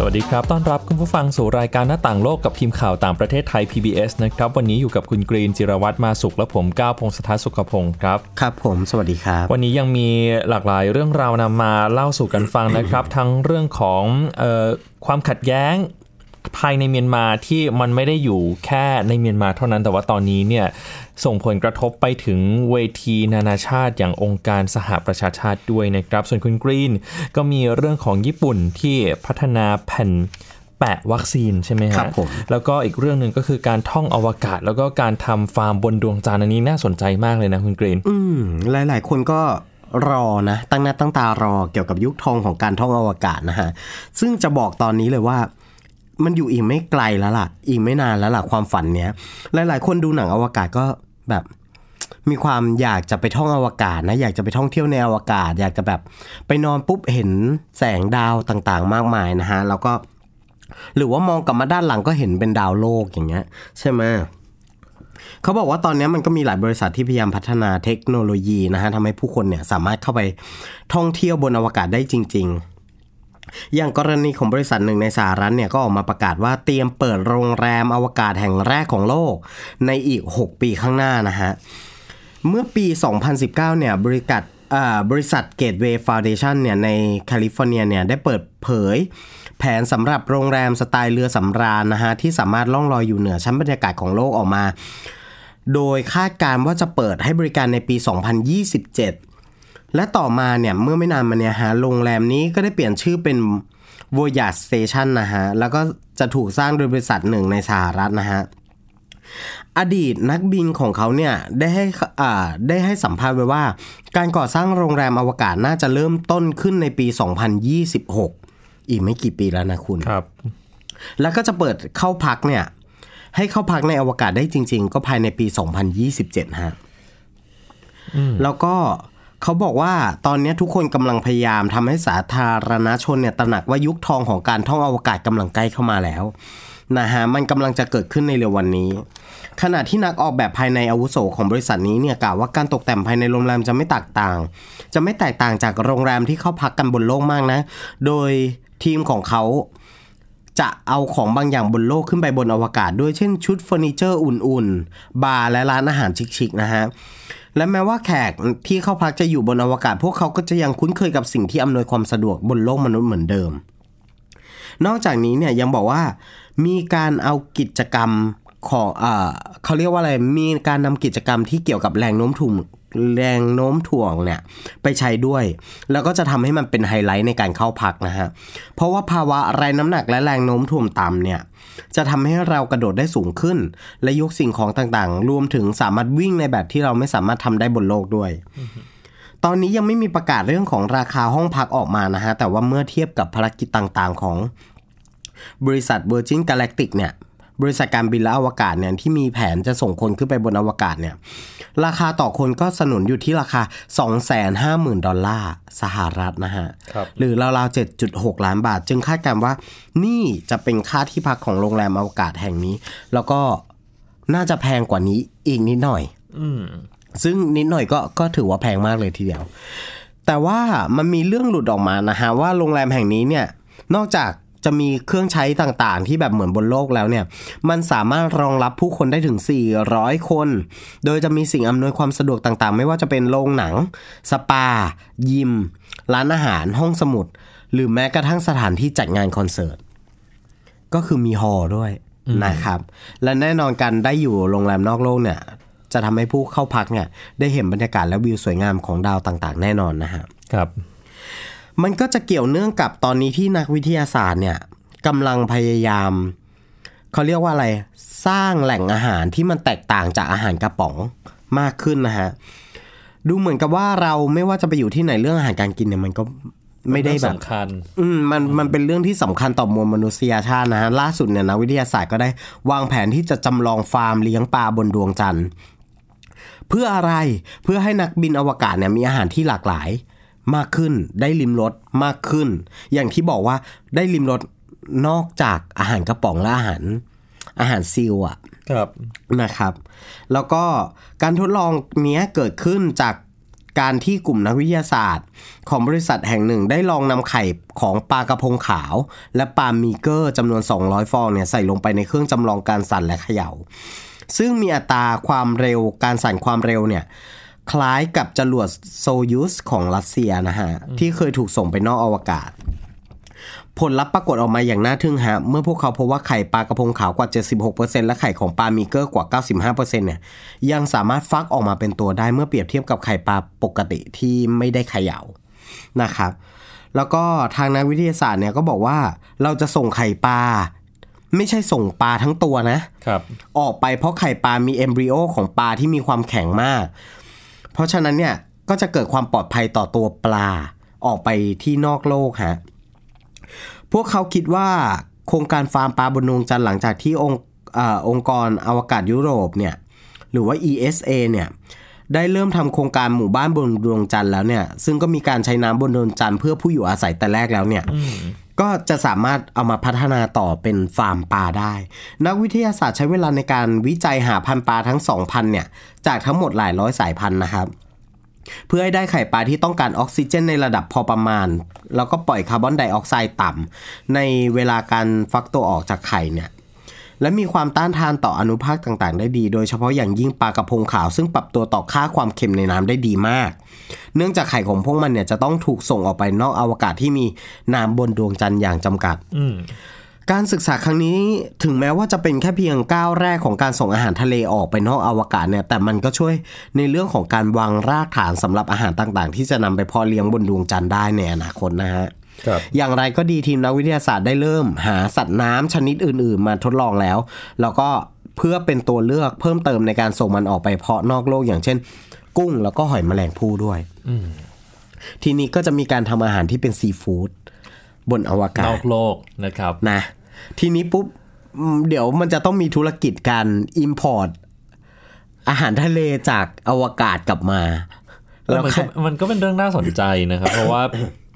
สวัสดีครับ ต้อนรับคุณผู้ฟังสู่รายการหน้าต่างโลกกับทีมข่าวต่างประเทศไทย PBS นะครับ วันนี้อยู่กับคุณกรีนจิรวัตรมาสุขและผมก้าวพงศธรสุขพงศ์ครับ ครับผม สวัสดีครับ วันนี้ยังมีหลากหลายเรื่องราวนำมาเล่าสู่กันฟังนะครับ ทั้งเรื่องของเออความขัดแย้ง ภายในเมียนมาที่มันไม่ได้อยู่แค่ในเมียนมาเท่านั้นแต่ว่าตอนนี้เนี่ยส่งผลกระทบไปถึงเวทีนานาชาติอย่างองค์การสหประชาชาติด้วยนะครับ ส่วนคุณกรีนก็มีเรื่องของญี่ปุ่นที่พัฒนาแผ่นแปะวัคซีนใช่ไหมครัฮะบผมแล้วก็อีกเรื่องหนึ่งก็คือการท่องอวกาศ แล้วก็การทำฟาร์มบนดวงจันทร์อันนี้น่าสนใจมากเลยนะคุณกรีน อืมหลาย ๆ คนก็รอนะ ตั้งหน้าตั้งตารอเกี่ยวกับยุคทองของการท่องอวกาศนะฮะ ซึ่งจะบอกตอนนี้เลยว่า มันอยู่อีกไม่ไกลแล้วล่ะ อีกไม่นานแล้วล่ะความฝันเนี้ย หลาย ๆ คนดูหนังอวกาศก็แบบมีความอยากจะไปท่องอวกาศนะ อยากจะไปท่องเที่ยวในอวกาศ อยากจะแบบไปนอนปุ๊บเห็นแสงดาวต่างๆ มากมายนะฮะ แล้วก็ หรือว่ามองกลับมาด้านหลังก็เห็นเป็นดาวโลกอย่างเงี้ย ใช่ไหมเขาบอกว่าตอนนี้มันก็มีหลายบริษัทที่พยายามพัฒนาเทคโนโลยีนะฮะทำให้ผู้คนเนี่ยสามารถเข้าไปท่องเที่ยวบนอวกาศได้จริง ๆ อย่างกรณีของบริษัทหนึ่งในสหรัฐเนี่ยก็ออกมาประกาศว่าเตรียมเปิดโรงแรมอวกาศแห่งแรกของโลก ในอีก 6 ปีข้างหน้านะฮะ เมื่อปี 2019 เนี่ยบริษัทบริษัท Gateway Foundation เนี่ยในแคลิฟอร์เนียเนี่ยได้เปิดเผย แผนสำหรับโรงแรมสไตล์เรือสำราญนะฮะ ที่สามารถล่องลอยอยู่เหนือชั้นบรรยากาศของโลกออกมา โดยคาดการณ์ว่าจะเปิดให้บริการในปี 2027 และต่อมาเนี่ยเมื่อไม่นานมาเนี่ยฮะโรงแรมนี้ก็ได้เปลี่ยนชื่อเป็น Voyage Station นะฮะ แล้วก็จะถูกสร้างโดยบริษัทหนึ่งในสหรัฐนะฮะ อดีตนักบินของเขาเนี่ยได้ให้อ่าได้ให้สัมภาษณ์ไว้ว่า การก่อสร้างโรงแรมอวกาศน่าจะเริ่มต้นขึ้นในปี 2026 อีกไม่กี่ปีแล้วนะคุณครับ แล้วก็จะเปิดเข้าพักเนี่ย ให้เข้าพักในอวกาศได้จริง ๆ ก็ภายในปี 2027 ฮะแล้วก็ เขาบอกว่าตอนนี้ทุกคนกำลังพยายามทำให้สาธารณชนเนี่ยตระหนักว่ายุคทองของการท่องอวกาศกำลังใกล้เข้ามาแล้วนะฮะมันกำลังจะเกิดขึ้นในเร็ววันนี้ ขณะที่นักออกแบบภายในอาวุโสของบริษัทนี้เนี่ยกล่าวว่าการตกแต่งภายในโรงแรมจะไม่แตกต่าง จะไม่แตกต่างจากโรงแรมที่เข้าพักกันบนโลกมากนะ โดยทีมของเขาจะเอาของบางอย่างบนโลกขึ้นไปบนอวกาศ ด้วยเช่นชุดเฟอร์นิเจอร์อุ่นๆ บาร์และร้านอาหารชิคๆนะฮะ และแม้ว่าแขกที่เข้าพักจะอยู่บนอวกาศ พวกเขาก็จะยังคุ้นเคยกับสิ่งที่อำนวยความสะดวกบนโลกมนุษย์เหมือนเดิม นอกจากนี้เนี่ยยังบอกว่า มีการเอากิจกรรมของเออเขาเรียกว่าอะไร มีการนำกิจกรรมที่เกี่ยวกับแรงโน้มถ่วง แรงโน้มถ่วงเนี่ยไปใช้ด้วย แล้วก็จะทำให้มันเป็นไฮไลท์ในการเข้าพักนะฮะ เพราะว่าภาวะแรงน้ำหนักและแรงโน้มถ่วงต่ำเนี่ยจะทำให้เรากระโดดได้สูงขึ้น และยกสิ่งของต่างๆ รวมถึงสามารถวิ่งในแบบที่เราไม่สามารถทำได้บนโลกด้วยตอนนี้ยังไม่มีประกาศเรื่องของราคาห้องพักออกมานะฮะ แต่ว่าเมื่อเทียบกับภารกิจต่างๆของบริษัท Virgin Galactic เนี่ย บริษัทการบินและอวกาศเนี่ยที่มีแผนจะส่งคนขึ้นไปบนอวกาศเนี่ยราคาต่อคนก็สนุนอยู่ที่ราคา 250,000 ดอลลาร์สหรัฐนะฮะครับหรือราวๆ 7.6 ล้านบาท จึงคาดการณ์ว่านี่จะเป็นค่าที่พักของโรงแรมอวกาศแห่งนี้ แล้วก็น่าจะแพงกว่านี้อีกนิดหน่อยซึ่งนิดหน่อยก็ก็ถือว่าแพงมากเลยทีเดียว แต่ว่ามันมีเรื่องหลุดออกมานะฮะว่าโรงแรมแห่งนี้เนี่ยนอกจาก จะมีเครื่องใช้ต่างๆ ที่แบบเหมือนบนโลกแล้วเนี่ย มันสามารถรองรับผู้คนได้ถึง 400 คน โดยจะมีสิ่งอำนวยความสะดวกต่างๆ ไม่ว่าจะเป็นโรงหนัง สปา ยิม ร้านอาหาร ห้องสมุด หรือแม้กระทั่งสถานที่จัดงานคอนเสิร์ต ก็คือมีฮอลล์ด้วยนะครับ และแน่นอนการได้อยู่โรงแรมนอกโลกเนี่ย จะทำให้ผู้เข้าพักเนี่ยได้เห็นบรรยากาศและวิวสวยงามของดาวต่างๆ แน่นอนนะฮะ ครับ มันก็จะเกี่ยวเนื่องกับตอนนี้ที่นักวิทยาศาสตร์เนี่ยกำลังพยายาม เขาเรียกว่าอะไร สร้างแหล่งอาหารที่มันแตกต่างจากอาหารกระป๋องมากขึ้นนะฮะ ดูเหมือนกับว่าเราไม่ว่าจะไปอยู่ที่ไหนเรื่องอาหารการกินเนี่ยมันก็ไม่ได้แบบสำคัญ อืมมันมันเป็นเรื่องที่สำคัญต่อมวลมนุษยชาตินะฮะ ล่าสุดเนี่ยนักวิทยาศาสตร์ก็ได้วางแผนที่จะจำลองฟาร์มเลี้ยงปลาบนดวงจันทร์ เพื่ออะไรเพื่อให้นักบินอวกาศเนี่ยมีอาหารที่หลากหลาย มากขึ้น ได้ลิมรสมากขึ้น อย่างที่บอกว่าได้ลิมรสนอกจากอาหารกระป๋องและอาหาร อาหารซีลอะครับนะครับ แล้วก็การทดลองเนี้ยเกิดขึ้นจากการที่กลุ่มนักวิทยาศาสตร์ ของบริษัทแห่งหนึ่งได้ลองนำไข่ของปลากระพงขาว และปลามีเกอร์จำนวน 200 ฟองเนี่ยใส่ลงไปในเครื่องจำลองการสั่นและเขย่า ซึ่งมีอัตราความเร็วการสั่นความเร็วเนี่ย คล้ายกับจรวดโซยูสของรัสเซียนะฮะ ที่เคยถูกส่งไปนอกอวกาศ ผลลัพธ์ปรากฏออกมาอย่างน่าทึ่งฮะ เมื่อพวกเขาพบว่าไข่ปลากระพงขาวกว่า 76%และไข่ของปลามีเกอร์กว่า 95%เนี่ยยังสามารถฟักออกมาเป็นตัวได้เมื่อเปรียบเทียบกับไข่ปลาปกติที่ไม่ได้เขย่านะครับ แล้วก็ทางนักวิทยาศาสตร์เนี่ยก็บอกว่าเราจะส่งไข่ปลาไม่ใช่ส่งปลาทั้งตัวนะครับ ออกไปเพราะไข่ปลามีเอมบริโอของปลาที่มีความแข็งมาก เพราะฉะนั้นเนี่ยก็จะเกิดความปลอดภัยต่อตัวปลาออกไปที่นอกโลกฮะพวกเขาคิดว่าโครงการฟาร์มปลาบนดวงจันทร์หลังจากที่องค์ออองค์กรอวกาศยุโรปเนี่ยหรือว่า ESA เนี่ยได้เริ่มทำโครงการหมู่บ้านบนดวงจันทร์แล้วเนี่ย ซึ่งก็มีการใช้น้ำบนดวงจันทร์เพื่อผู้อยู่อาศัยแต่แรกแล้วเนี่ย ก็จะสามารถเอามาพัฒนาต่อเป็นฟาร์มปลาได้ นักวิทยาศาสตร์ใช้เวลาในการวิจัยหาพันธุ์ปลาทั้ง 2,000 เนี่ย จากทั้งหมดหลายร้อยสายพันธุ์นะครับ เพื่อให้ได้ไข่ปลาที่ต้องการออกซิเจนในระดับพอประมาณ แล้วก็ปล่อยคาร์บอนไดออกไซด์ต่ำในเวลาการฟักตัวออกจากไข่เนี่ย และมีความต้านทานต่ออนุภาคต่างๆ ได้ดี โดยเฉพาะอย่างยิ่งปลากระพงขาว ซึ่งปรับตัวต่อค่าความเค็มในน้ำได้ดีมาก เนื่องจากไข่ของพวกมันเนี่ยจะต้องถูกส่งออกไปนอกอวกาศที่มีน้ำบนดวงจันทร์อย่างจำกัดอืมการศึกษาครั้งนี้ถึงแม้ว่าจะเป็นแค่เพียงก้าวแรกของการส่งอาหารทะเลออกไปนอกอวกาศเนี่ยแต่มันก็ช่วยในเรื่องของการวางรากฐานสำหรับอาหารต่างๆ ที่จะนำไปเพาะเลี้ยงบนดวงจันทร์ได้ในอนาคตนะฮะครับ อย่างไรก็ดีทีมนักวิทยาศาสตร์ได้เริ่มหาสัตว์น้ำชนิดอื่น ๆ มาทดลองแล้ว แล้วก็เพื่อเป็นตัวเลือกเพิ่มเติมในการส่งมันออกไปเพาะนอกโลกอย่างเช่น กุ้งแล้วก็หอยแมลงภู่ด้วยทีนี้ก็จะมีการทำอาหารที่เป็นซีฟู้ดบนอวกานศอกโลกนะครับนะทีนี้ปุ๊บอืมเดี๋ยวมันจะต้องมีธุรกิจการ Import อาหารทะเลจากอวกาศกลับมาแล้วมันใครก็มันก็เป็นเรื่องน่าสนใจนะครับ เพราะว่า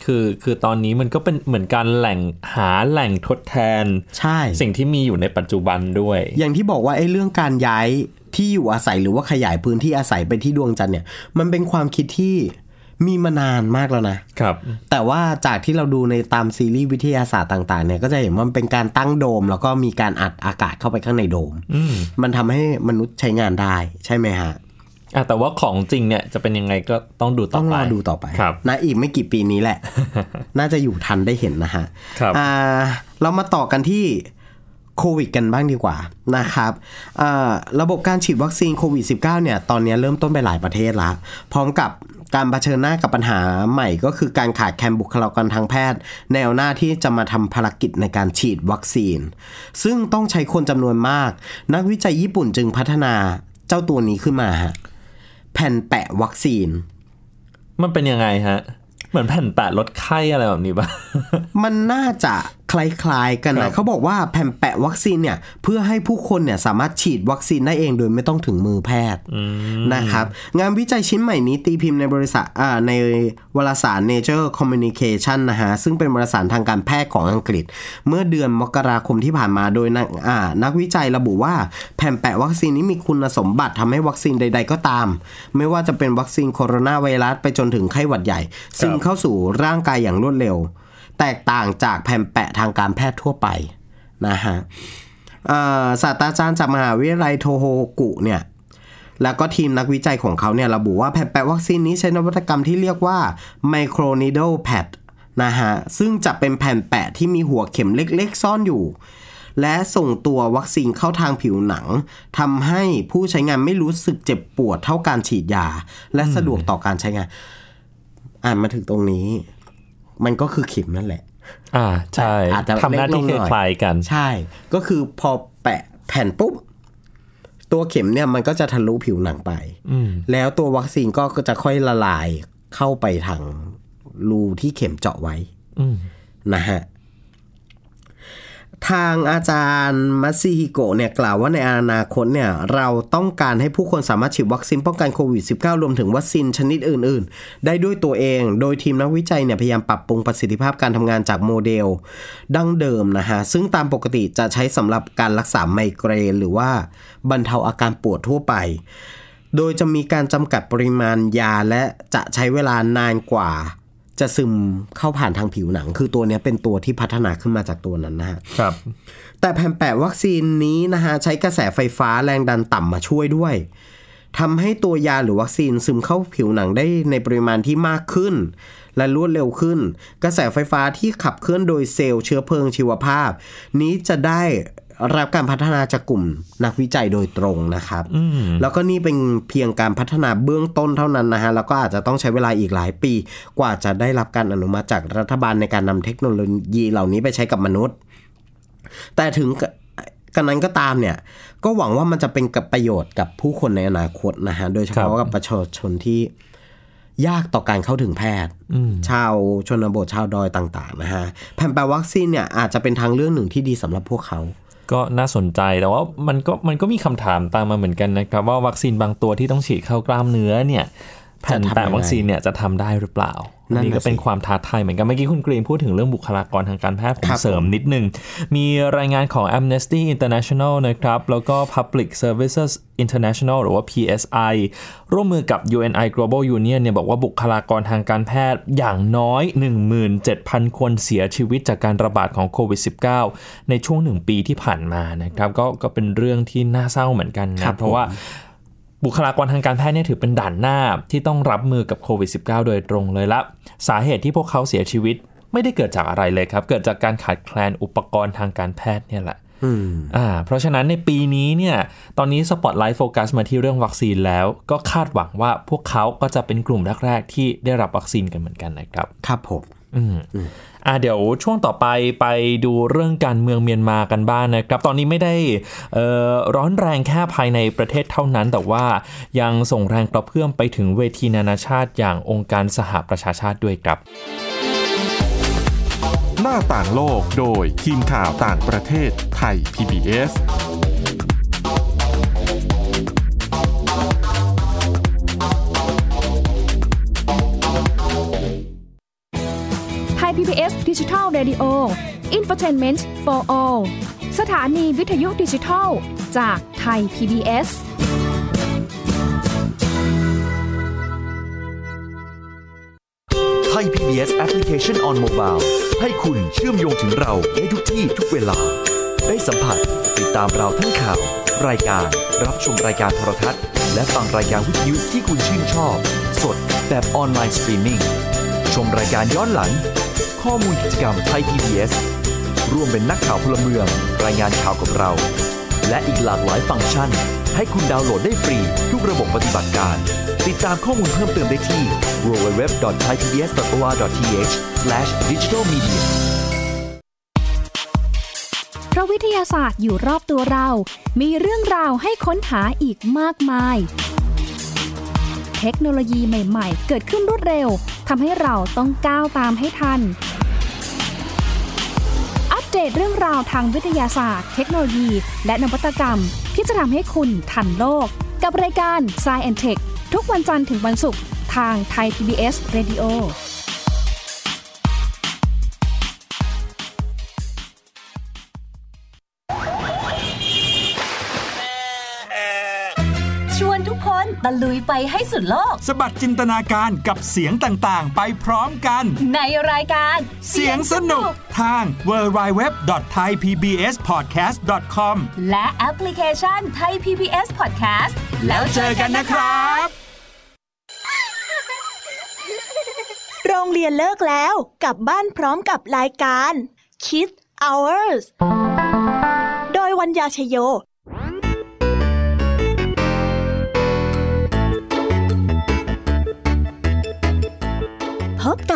คือคือตอนนี้มันก็เป็นเหมือนการแหล่งหาแหล่งทดแทน ใช่ สิ่งที่มีอยู่ในปัจจุบันด้วย อย่างที่บอกว่าไอ้เรื่องการย้ายที่อยู่อาศัยหรือว่าขยายพื้นที่อาศัยไปที่ดวงจันทร์เนี่ย มันเป็นความคิดที่มีมานานมากแล้วนะครับ แต่ว่าจากที่เราดูในตามซีรีส์วิทยาศาสตร์ต่างๆเนี่ยก็จะเห็นว่ามันเป็นการตั้งโดม แล้วก็มีการอัดอากาศเข้าไปข้างในโดมอืมมันทำให้มนุษย์ใช้งานได้ใช่ไหมฮะ อะแต่ว่าของจริงเนี่ยจะเป็นยังไงก็ต้องดูต่ต้อองไปรอดูต่อไปครับนะอีกไม่กี่ปีนี้แหละ น่าจะอยู่ทันได้เห็นนะฮะครับอ่าเรามาต่อกันที่โควิดกันบ้างดีกว่านะครับอ่าระบบการฉีดวัคซีนโควิด -19 เนี่ยตอนนี้เริ่มต้นไปหลายประเทศแล้วพร้อมกับการเผชิญหน้ากับปัญหาใหม่ก็คือการขาดแคลนบุคลากรทางแพทย์ แนวหน้าที่จะมาทำภารกิจในการฉีดวัคซีน ซึ่งต้องใช้คนจำนวนมาก นักวิจัยญี่ปุ่นจึงพัฒนาเจ้าตัวนี้ขึ้นมาฮะ แผ่นแปะวัคซีน มันเป็นยังไงฮะ เหมือนแผ่นแปะลดไข้อะไรแบบนี้ป่ะมันน่าจะ คล้ายๆ กันครันะบเขาบอกว่าแผ่นแปะวัคซีนเนี่ยเพื่อให้ผู้คนเนี่ยสามารถฉีดวัคซีนได้เองโดยไม่ต้องถึงมือแพทย์นะครับ งานวิจัยชิ้นใหม่นี้ตีพิมพ์ในบริษัทอ่าในวารสาร Nature Communication นะฮะ ซึ่งเป็นวารสารทางการแพทย์ของอังกฤษ เมื่อเดือนมกราคมที่ผ่านมาโดยนักอ่านักวิจัยระบุว่าแผ่นแปะวัคซีนนี้มีคุณสมบัติทำให้วัคซีนใด ๆ ก็ตาม ไม่ว่าจะเป็นวัคซีนโคโรนาไวรัสไปจนถึงไข้หวัดใหญ่ ซึมเข้าสู่ร่างกายอย่างรวดเร็ว แตกต่างจากแผ่นแปะทางการแพทย์ทั่วไปนะฮะศาสตราจารย์จากมหาวิทยาลัยโทโฮกุเนี่ยแล้วก็ทีมนักวิจัยของเขาเนี่ยระบุว่าแผ่นแปะวัคซีนนี้ใช้นวัตกรรมที่เรียกว่า microneedle pad นะฮะซึ่งจะเป็นแผ่นแปะที่มีหัวเข็มเล็กๆ ซ่อนอยู่ และส่งตัววัคซีนเข้าทางผิวหนังทำให้ผู้ใช้งานไม่รู้สึกเจ็บปวดเท่าการฉีดยา และสะดวกต่อการใช้งาน อ่านมาถึงตรงนี้ มันก็คือเข็มนั่นแหละ อ่าใช่อาจจะทำหน้าที่เล็กลงหน่อยคล้ายๆกัน ใช่ ก็คือพอแปะแผ่นปุ๊บตัวเข็มเนี่ยมันก็จะทะลุผิวหนังไปอืมแล้วตัววัคซีนก็จะค่อยละลายเข้าไปทางรูที่เข็มเจาะไว้อืมนะฮะ ทางอาจารย์มัตซิฮิโกะเนี่ยกล่าวว่าในอนาคตเนี่ยเราต้องการให้ผู้คนสามารถฉีดวัคซีนป้องกันโควิด -19 รวมถึงวัคซีนชนิดอื่น ๆ ได้ด้วยตัวเอง โดยทีมนักวิจัยเนี่ยพยายามปรับปรุงประสิทธิภาพการทำงานจากโมเดล ดั้งเดิมนะฮะ ซึ่งตามปกติจะใช้สำหรับการรักษาไมเกรนหรือว่าบรรเทาอาการปวดทั่วไป โดยจะมีการจำกัดปริมาณยาและจะใช้เวลานานกว่า จะซึมเข้าผ่านทางผิวหนัง คือตัวเนี้ยเป็นตัวที่พัฒนาขึ้นมาจากตัวนั้นนะฮะครับ แต่แผ่นแปะวัคซีนนี้นะฮะใช้กระแสไฟฟ้าแรงดันต่ำมาช่วยด้วยทำให้ตัวยาหรือวัคซีนซึมเข้าผิวหนังได้ในปริมาณที่มากขึ้น และรวดเร็วขึ้น กระแสไฟฟ้าที่ขับเคลื่อนโดยเซลล์เชื้อเพลิงชีวภาพ นี้จะได้ รับการพัฒนาจากกลุ่มนักวิจัยโดยตรงนะครับแล้วก็นี่เป็นเพียงการพัฒนาเบื้องต้นเท่านั้นนะฮะแล้วก็อาจจะต้องใช้เวลาอีกหลายปี กว่าจะได้รับการอนุมัติจากรัฐบาลในการนำเทคโนโลยีเหล่านี้ไปใช้กับมนุษย์ แต่ถึงกันนั้นก็ตามเนี่ย ก็หวังว่ามันจะเป็นกับประโยชน์กับผู้คนในอนาคตนะฮะ โดยเฉพาะครับกับประชาชนที่ยากต่อการเข้าถึงแพทย์ ชาวชนบทชาวดอยต่าง ๆ นะฮะแผ่นแปะวัคซีนเนี่ยอาจจะเป็นทางเลือกหนึ่งที่ดีสำหรับพวกเขา ก็น่าสนใจแต่ว่ามันก็มันก็มีคำถามตามมาเหมือนกันนะครับ ว่าวัคซีนบางตัวที่ต้องฉีดเข้ากล้ามเนื้อเนี่ย จะทำยังไงแปะวัคซีนเนี่ยจะทำได้หรือเปล่านั่นน่ะนี่ก็เป็นสิความท้าทายเหมือนกัน เมื่อกี้คุณกรีนพูดถึงเรื่องบุคลากรทางการแพทย์ผมครับเสริมนิดนึง มีรายงานของ Amnesty International นะครับ แล้วก็ Public Services International หรือว่า PSI ร่วมมือกับ UNI Global Union เนี่ยบอกว่าบุคลากรทางการแพทย์อย่างน้อย 17,000 คนเสียชีวิตจากการระบาดของโควิด -19 ในช่วงหนึ่งปีที่ผ่านมานะครับ ก็ก็เป็นเรื่องที่น่าเศร้าเหมือนกันครันะบเพราะว่า บุคลากรทางการแพทย์เนี่ยถือเป็นด่านหน้าที่ต้องรับมือกับโควิด -19 โดยตรงเลยละ สาเหตุที่พวกเขาเสียชีวิตไม่ได้เกิดจากอะไรเลยครับ เกิดจากการขาดแคลนอุปกรณ์ทางการแพทย์เนี่ยแหละอืมอ่า เพราะฉะนั้นในปีนี้เนี่ย ตอนนี้สปอตไลท์โฟกัสมาที่เรื่องวัคซีนแล้ว ก็คาดหวังว่าพวกเขาก็จะเป็นกลุ่มแรกๆที่ได้รับวัคซีนกันเหมือนกันนะครับ ครับผม อืมอ่าเดี๋ยวช่วงต่อไปไปดูเรื่องการเมืองเมียนมากันบ้างนะครับ ตอนนี้ไม่ได้เอ่อร้อนแรงแค่ภายในประเทศเท่านั้น แต่ว่ายังส่งแรงกระเพื่อมไปถึงเวทีนานาชาติอย่างองค์การสหประชาชาติด้วยครับ หน้าต่างโลกโดยทีมข่าวต่างประเทศไทย PBS ดิจิทัล Radio Infotainment for All สถานีวิทยุดิจิทัลจากไทย PBS ไทย PBS Application on Mobile ให้คุณเชื่อมโยงถึงเราในทุกที่ทุกเวลา ได้สัมผัสติดตามเราทั้งข่าว รายการ รับชมรายการโทรทัศน์ และฟังรายการวิทยุที่คุณชื่นชอบ สดแบบออนไลน์สตรีมมิ่งชมรายการย้อนหลัง ข้อมูลกิจกรรมไทย PBS ร่วมเป็นนักข่าวพลเมือง รายงานข่าวกับเรา และอีกหลากหลายฟังก์ชัน ให้คุณดาวน์โหลดได้ฟรี ทุกระบบปฏิบัติการ ติดตามข้อมูลเพิ่มเติมได้ที่ www.thaipbs.or.th/digitalmedia เพราะวิทยาศาสตร์อยู่รอบตัวเรา มีเรื่องราวให้ค้นหาอีกมากมาย เทคโนโลยีใหม่ ๆ เกิดขึ้นรวดเร็วทำให้เราต้องก้าวตามให้ทัน เดตเรื่องราวทางวิทยาศาสตร์ เทคโนโลยี และนวัตกรรม ที่จะทำให้คุณทันโลก กับรายการ s c i e n t e c h ทุกวันจันทร์ถึงวันศุกร์ทางไทย PBS Radio ช ตะลุยไปให้สุดโลก สบัดจินตนาการกับเสียงต่างๆ ไปพร้อมกัน ในรายการเสียงสนุกทาง www.thaipbspodcast.com และแอปพลิเคชันไทย PBS Podcast แล้วเจอกันนะครับ โรงเรียนเลิกแล้วกลับบ้านพร้อมกับรายการ Kids Hours โดยวัญญาชยโย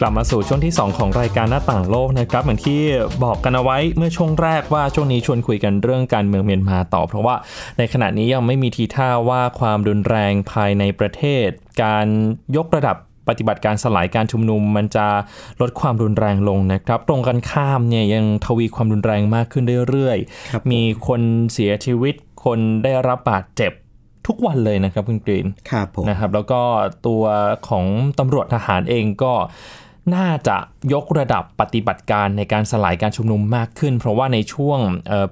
กลับมาสู่ช่วงที่ 2 ของรายการหน้าต่างโลกนะครับเหมือนที่บอกกันเอาไว้เมื่อช่วงแรกว่าช่วงนี้ชวนคุยกันเรื่องการเมืองเมียนมาต่อ เพราะว่าในขณะนี้ยังไม่มีทีท่าว่าความรุนแรงภายในประเทศ การยกระดับปฏิบัติการสลายการชุมนุมมันจะลดความรุนแรงลงนะครับ ตรงกันข้ามเนี่ยยังทวีความรุนแรงมากขึ้นเรื่อยๆ มีคนเสียชีวิตคนได้รับบาดเจ็บทุกวันเลยนะครับคุณกรีนครับผมนะครับ แล้วก็ตัวของตำรวจทหารเองก็ น่าจะยกระดับปฏิบัติการในการสลายการชุมนุมมากขึ้น เพราะว่าในช่วง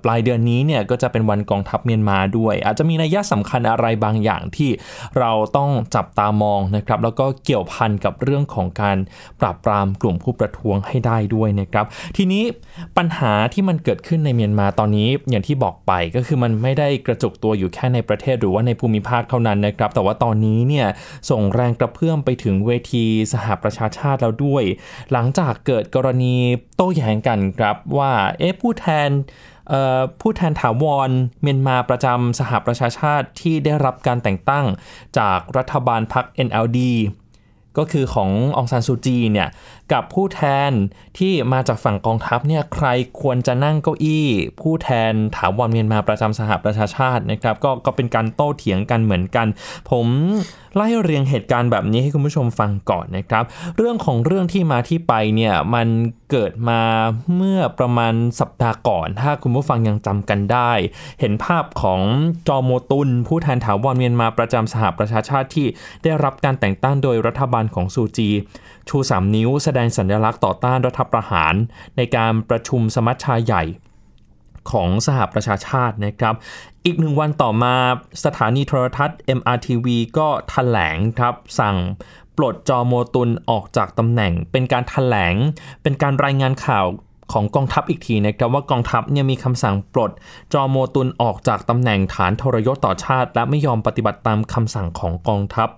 ปลายเดือนนี้เนี่ยก็จะเป็นวันกองทัพเมียนมาด้วย อาจจะมีนัยสำคัญอะไรบางอย่างที่เราต้องจับตามองนะครับแล้วก็เกี่ยวพันกับเรื่องของการปราบปรามกลุ่มผู้ประท้วงให้ได้ด้วยนะครับ ทีนี้ปัญหาที่มันเกิดขึ้นในเมียนมาตอนนี้อย่างที่บอกไปก็คือมันไม่ได้กระจุกตัวอยู่แค่ในประเทศหรือว่าในภูมิภาคเท่านั้นนะครับ แต่ว่าตอนนี้เนี่ยส่งแรงกระเพื่อมไปถึงเวทีสหประชาชาติแล้วด้วย หลังจากเกิดกรณีโต้แย้งกันครับว่าเอ๊ะผู้แทนผู้แทนถาวรเมียนมาประจำสหประชาชาติที่ได้รับการแต่งตั้งจากรัฐบาลพรรค NLD ก็คือขององซานซูจีเนี่ย กับผู้แทนที่มาจากฝั่งกองทัพเนี่ยใครควรจะนั่งเก้าอี้ ผู้แทนถาวรเมียนมาประจำสหประชาชาตินะครับก็ก็เป็นการโต้เถียงกันเหมือนกัน ผมไล่เรียงเหตุการณ์แบบนี้ให้คุณผู้ชมฟังก่อนนะครับ เรื่องของเรื่องที่มาที่ไปเนี่ยมันเกิดมาเมื่อประมาณสัปดาห์ก่อน ถ้าคุณผู้ฟังยังจำกันได้ เห็นภาพของจอโมตุน ผู้แทนถาวรเมียนมาประจำสหประชาชาติที่ได้รับการแต่งตั้งโดยรัฐบาลของซูจี ชู 3 นิ้วแสดดงสัญลักษณ์ต่อต้านรัฐประหาร ในการประชุมสมัชชาใหญ่ของสหประชาชาตินะครับ อีกหนึ่งวันต่อมาสถานีโทรทัศน์ MRTV ก็ถแถลงครับ สั่งปลดจอโมตุนออกจากตำแหน่ง เป็นการถแถลง เป็นการรายงานข่าวของกองทัพอีกทีนะครับว่ากองทัพเนี่ยมีคำสั่งปลดจอโมตุนออกจากตำแหน่งฐานทรยศต่อชาติ และไม่ยอมปฏิบัติตามคำสั่งของกองทัพ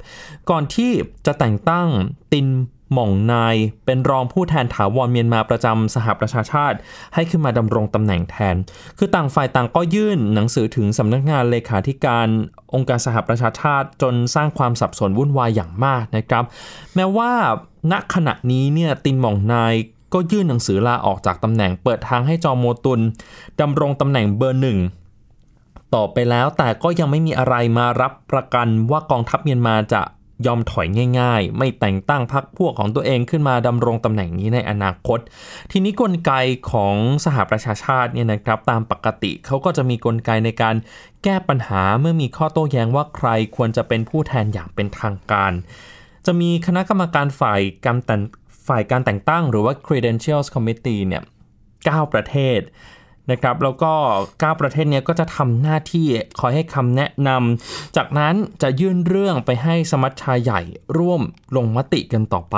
ก่อนที่จะแต่งตั้งติน หม่องนาย เป็นรองผู้แทนถาวรเมียนมาประจำสหประชาชาติ ให้ขึ้นมาดำรงตำแหน่งแทน คือต่างฝ่ายต่างก็ยื่นหนังสือถึงสำนักงานเลขาธิการองค์การสหประชาชาติ จนสร้างความสับสนวุ่นวายอย่างมากนะครับ แม้ว่าณขณะนี้เนี่ยตินหม่องนายก็ยื่นหนังสือลาออกจากตำแหน่งเปิดทางให้จอมโมตุนดำรงตำแหน่งเบอร์หนึ่งต่อไปแล้วแต่ก็ยังไม่มีอะไรมารับประกันว่ากองทัพเมียนมาจะ ยอมถอยง่ายๆ ไม่แต่งตั้งพรรคพวกของตัวเองขึ้นมาดำรงตำแหน่งนี้ในอนาคต ทีนี้กลไกของสหประชาชาติเนี่ยนะครับตามปกติเขาก็จะมีกลไกในการแก้ปัญหาเมื่อมีข้อโต้แย้งว่าใครควรจะเป็นผู้แทนอย่างเป็นทางการ จะมีคณะกรรมการฝ่ายการแต่งฝ่ายการแต่งตั้งหรือว่า credentials committee เนี่ย9ประเทศ นะครับแล้วก็ 9 ประเทศนี้ก็จะทำหน้าที่คอยให้คำแนะนำจากนั้นจะยื่นเรื่องไปให้สมัชชาใหญ่ร่วมลงมติกันต่อไป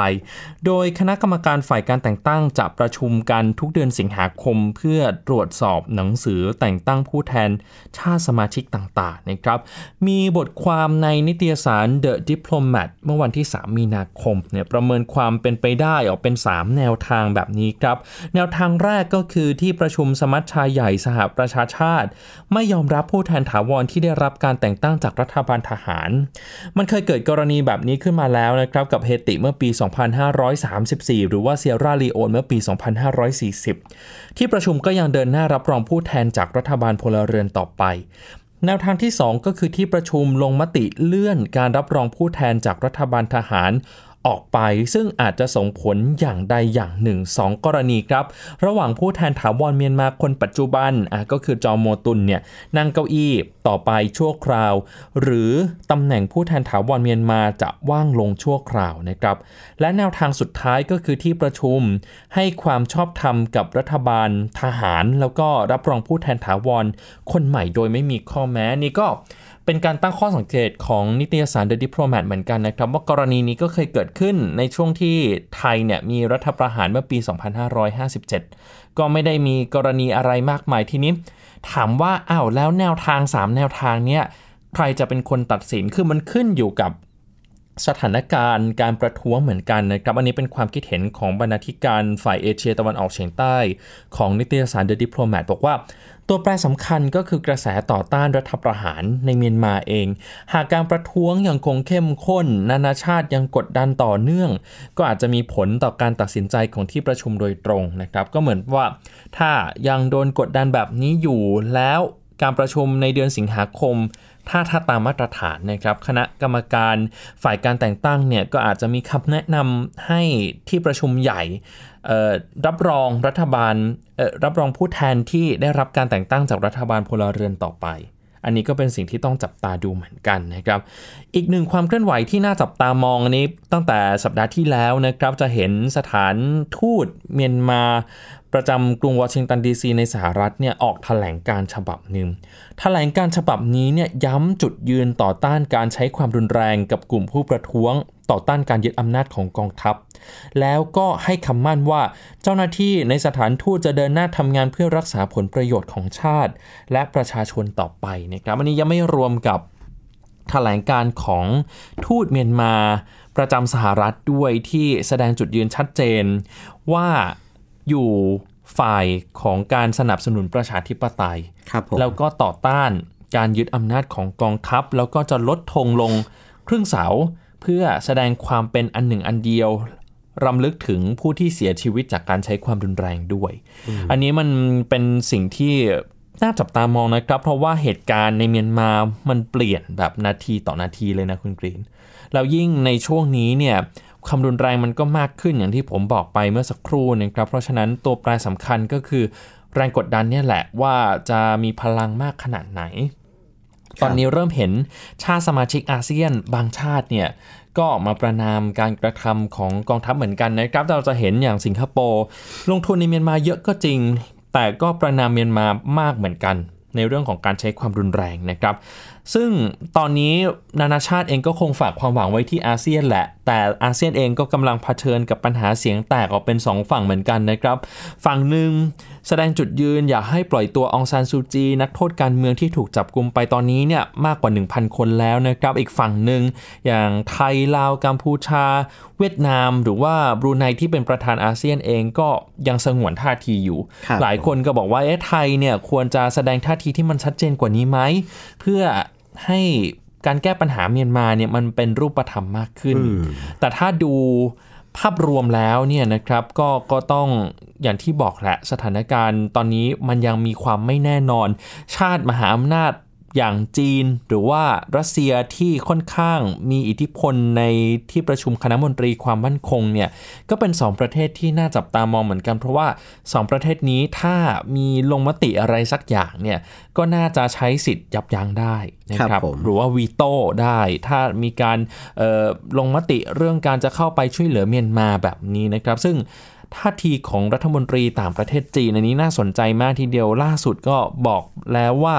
โดยคณะกรรมการฝ่ายการแต่งตั้งจะประชุมกันทุกเดือนสิงหาคม เพื่อตรวจสอบหนังสือแต่งตั้งผู้แทนชาติสมาชิกต่างๆนะครับ มีบทความในนิตยสาร The Diplomat เมื่อวันที่ 3 มีนาคมเนี่ยประเมินความเป็นไปได้ออกเป็น 3 แนวทางแบบนี้ครับ แนวทางแรกก็คือที่ประชุมสมัชชาใหญ่สหประชาชาติ ไม่ยอมรับผู้แทนถาวรที่ได้รับการแต่งตั้งจากรัฐบาลทหาร มันเคยเกิดกรณีแบบนี้ขึ้นมาแล้วนะครับกับเฮติเมื่อปี 2534 หรือว่าเซียร่าลีโอนเมื่อปี 2540 ที่ประชุมก็ยังเดินหน้ารับรองผู้แทนจากรัฐบาลพลเรือนต่อไปแนวทางที่ 2 ก็คือที่ประชุมลงมติเลื่อนการรับรองผู้แทนจากรัฐบาลทหาร ออกไป ซึ่งอาจจะส่งผลอย่างใดอย่างหนึ่งสองกรณีครับ ระหว่างผู้แทนถาวรเมียนมาคนปัจจุบันอะก็คือจอโมตุนเนี่ยนั่งเก้าอี้ต่อไปชั่วคราว หรือตำแหน่งผู้แทนถาวรเมียนมาจะว่างลงชั่วคราวนะครับ และแนวทางสุดท้ายก็คือที่ประชุมให้ความชอบธรรมกับรัฐบาลทหาร แล้วก็รับรองผู้แทนถาวรคนใหม่โดยไม่มีข้อแม้นี่ก็ เป็นการตั้งข้อสังเกตของนิตยสาร The Diplomat เหมือนกันนะครับ ว่ากรณีนี้ก็เคยเกิดขึ้นในช่วงที่ไทยเนี่ยมีรัฐประหารเมื่อปี 2557 ก็ไม่ได้มีกรณีอะไรมากมายทีนี้ ถามว่าอ้าวแล้วแนวทาง 3 แนวทางเนี่ยใครจะเป็นคนตัดสินคือมันขึ้นอยู่กับ สถานการณ์การประท้วงเหมือนกันนะครับ อันนี้เป็นความคิดเห็นของบรรณาธิการฝ่ายเอเชียตะวันออกเฉียงใต้ ของนิตยสาร The Diplomat บอกว่า ตัวแปรสำคัญก็คือกระแสต่อต้านรัฐประหารในเมียนมาเอง หากการประท้วงยังคงเข้มข้น นานาชาติยังกดดันต่อเนื่อง ก็อาจจะมีผลต่อการตัดสินใจของที่ประชุมโดยตรงนะครับ ก็เหมือนว่า ถ้ายังโดนกดดันแบบนี้อยู่แล้วการประชุมในเดือนสิงหาคม ถ้าถ้าตามมาตรฐานนะครับคณะกรรมการฝ่ายการแต่งตั้งเนี่ยก็อาจจะมีคำแนะนำให้ที่ประชุมใหญ่รับรองรัฐบาลรับรองผู้แทนที่ได้รับการแต่งตั้งจากรัฐบาลพลเรือนต่อไป อันนี้ก็เป็นสิ่งที่ต้องจับตาดูเหมือนกันนะครับ อีกหนึ่งความเคลื่อนไหวที่น่าจับตามองอันนี้ตั้งแต่สัปดาห์ที่แล้วนะครับจะเห็นสถานทูตเมียนมาประจำกรุงวอชิงตันดีซีในสหรัฐเนี่ยออกถแถลงการฉบับหนึ่งแถลงการฉบับนี้เนี่ยย้ำจุดยืนต่อต้านการใช้ความรุนแรงกับกลุ่มผู้ประท้วง ต่อต้านการยึดอำนาจของกองทัพ แล้วก็ให้คำมั่นว่าเจ้าหน้าที่ในสถานทูตจะเดินหน้าทำงานเพื่อรักษาผลประโยชน์ของชาติ และประชาชนต่อไปนะครับอันนี้ยังไม่รวมกับแถลงการของทูตเมียนมาประจำสหรัฐด้วยที่แสดงจุดยืนชัดเจนว่าอยู่ฝ่ายของการสนับสนุนประชาธิปไตย แล้วก็ต่อต้านการยึดอำนาจของกองทัพ แล้วก็จะลดธงลงครึ่งเสา เพื่อแสดงความเป็นอันหนึ่งอันเดียวรำลึกถึงผู้ที่เสียชีวิตจากการใช้ความรุนแรงด้วย อันนี้มันเป็นสิ่งที่น่าจับตามองนะครับ เพราะว่าเหตุการณ์ในเมียนมามันเปลี่ยนแบบนาทีต่อนาทีเลยนะคุณกรีน แล้วยิ่งในช่วงนี้เนี่ยความรุนแรงมันก็มากขึ้นอย่างที่ผมบอกไปเมื่อสักครู่นะครับ เพราะฉะนั้นตัวแปรสำคัญก็คือแรงกดดันเนี่ยแหละว่าจะมีพลังมากขนาดไหน ตอนนี้เริ่มเห็นชาติสมาชิกอาเซียนบางชาติเนี่ยก็มาประนามการกระทำของกองทัพเหมือนกันนะครับเราจะเห็นอย่างสิงคโปร์ลงทุนในเมียนมาเยอะก็จริง แต่ก็ประนามเมียนมามากเหมือนกัน ในเรื่องของการใช้ความรุนแรงนะครับ ซึ่งตอนนี้นานาชาติเองก็คงฝากความหวังไว้ที่อาเซียนแหละ แต่อาเซียนเองก็กำลังเผชิญกับปัญหาเสียงแตกออกเป็น 2 ฝั่งเหมือนกันนะครับ ฝั่งหนึ่งแสดงจุดยืนอยากให้ปล่อยตัวองซานซูจีนักโทษการเมืองที่ถูกจับกลุมไปตอนนี้เนี่ยมากกว่า 1,000 คนแล้วนะครับอีกฝั่งหนึ่งอย่างไทยลาวกัมพูชา เวียดนาม หรือว่าบรูไนที่เป็นประธานอาเซียนเองก็ยังสงวนท่าทีอยู่ หลายคนก็บอกว่าเอ๊ะไทยเนี่ยควรจะแสดงท่าทีที่มันชัดเจนกว่านี้ไหมเพื่อให้การแก้ปัญหาเมียนมาเนี่ยมันเป็นรูปธรรมมากขึ้น แต่ถ้าดู ภาพรวมแล้วเนี่ยนะครับก็ก็ต้องอย่างที่บอกแหละสถานการณ์ตอนนี้มันยังมีความไม่แน่นอน ชาติมหาอำนาจ อย่างจีนหรือว่ารัสเซียที่ค่อนข้างมีอิทธิพลในที่ประชุมคณะมนตรีความมั่นคงเนี่ยก็เป็น 2 ประเทศที่น่าจับตามองเหมือนกัน เพราะว่า 2 ประเทศนี้ถ้ามีลงมติอะไรสักอย่างเนี่ยก็น่าจะใช้สิทธิ์ยับยั้งได้นะครับรบหรือว่าวีโต้ได้ ถ้ามีการลงมติเรื่องการจะเข้าไปช่วยเหลือเมียนมาแบบนี้นะครับ ซึ่งท่าทีของรัฐมนตรีต่างประเทศจีนอันนี้น่าสนใจมากทีเดียวล่าสุดก็บอกแล้วว่า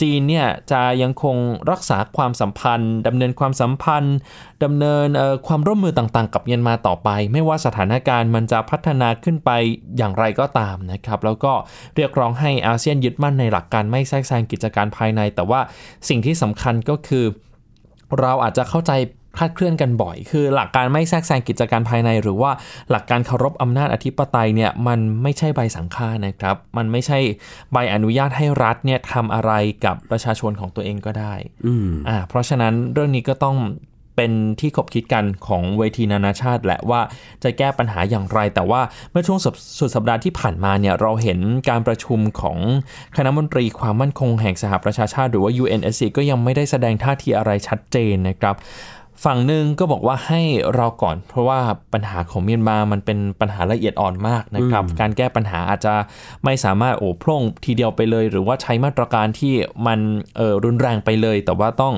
จีนเนี่ยจะยังคงรักษาความสัมพันธ์ดำเนินความสัมพันธ์ดำเนินความร่วมมือต่างๆ กับเมียนมาต่อไป ไม่ว่าสถานการณ์มันจะพัฒนาขึ้นไปอย่างไรก็ตามนะครับ แล้วก็เรียกร้องให้อาเซียนยึดมั่นในหลักการไม่แทรกแซงกิจการภายใน แต่ว่าสิ่งที่สำคัญก็คือ เราอาจจะเข้าใจ คลาดเคลื่อนกันบ่อย คือหลักการไม่แทรกแซงกิจการภายใน หรือว่าหลักการเคารพอำนาจอธิปไตยเนี่ยมันไม่ใช่ใบสังฆานะครับ มันไม่ใช่ใบอนุญาตให้รัฐเนี่ยทำอะไรกับประชาชนของตัวเองก็ได้อ่าเพราะฉะนั้นเรื่องนี้ก็ต้องเป็นที่ขบคิดกันของเวทีนานาชาติแหละว่าจะแก้ปัญหาอย่างไร แต่ว่าเมื่อช่วงสุดสัปดาห์ที่ผ่านมาเนี่ยเราเห็นการประชุมของคณะมนตรีความมั่นคงแห่งสหประชาชาติ หรือว่า UNSC ก็ยังไม่ได้แสดงท่าทีอะไรชัดเจนนะครับ ฝั่งหนึ่งก็บอกว่าให้รอก่อน เพราะว่าปัญหาของเมียนมามันเป็นปัญหาละเอียดอ่อนมากนะครับ การแก้ปัญหาอาจจะไม่สามารถโอ้โพล่งทีเดียวไปเลย หรือว่าใช้มาตรการที่มันเออรุนแรงไปเลย แต่ว่าต้อง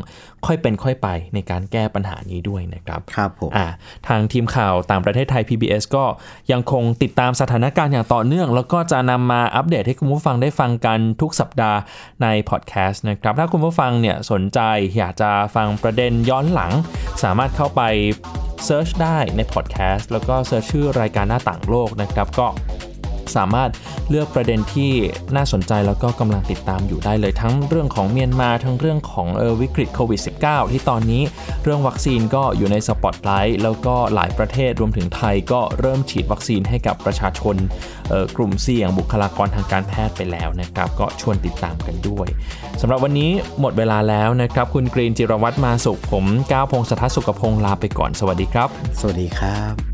ค่อยเป็นค่อยไปในการแก้ปัญหานี้ด้วยนะครับครับผมอ่าทางทีมข่าวต่างประเทศไทย PBS ก็ยังคงติดตามสถานการณ์อย่างต่อเนื่อง แล้วก็จะนำมาอัปเดตให้คุณผู้ฟังได้ฟังกันทุกสัปดาห์ในพอดแคสต์นะครับ ถ้าคุณผู้ฟังเนี่ยสนใจอยากจะฟังประเด็นย้อนหลัง สามารถเข้าไป search ได้ในพอดแคสต์แล้วก็ search ชื่อรายการหน้าต่างโลกนะครับก็ สามารถเลือกประเด็นที่น่าสนใจแล้วก็กำลังติดตามอยู่ได้เลยทั้งเรื่องของเมียนมาทั้งเรื่องของเออวิกฤตโควิด -19 ที่ตอนนี้เรื่องวัคซีนก็อยู่ในสปอตไลท์แล้วก็หลายประเทศรวมถึงไทยก็เริ่มฉีดวัคซีนให้กับประชาชนกลุ่มเสี่ยงบุคลากรทางการแพทย์ไปแล้วนะครับ ก็ชวนติดตามกันด้วยสำหรับวันนี้หมดเวลาแล้วนะครับ คุณกรีนจิรวัตรมาสุขผมก้าวพงศธรสุขพงศ์ลาไปก่อนสวัสดีครับ สวัสดีครับ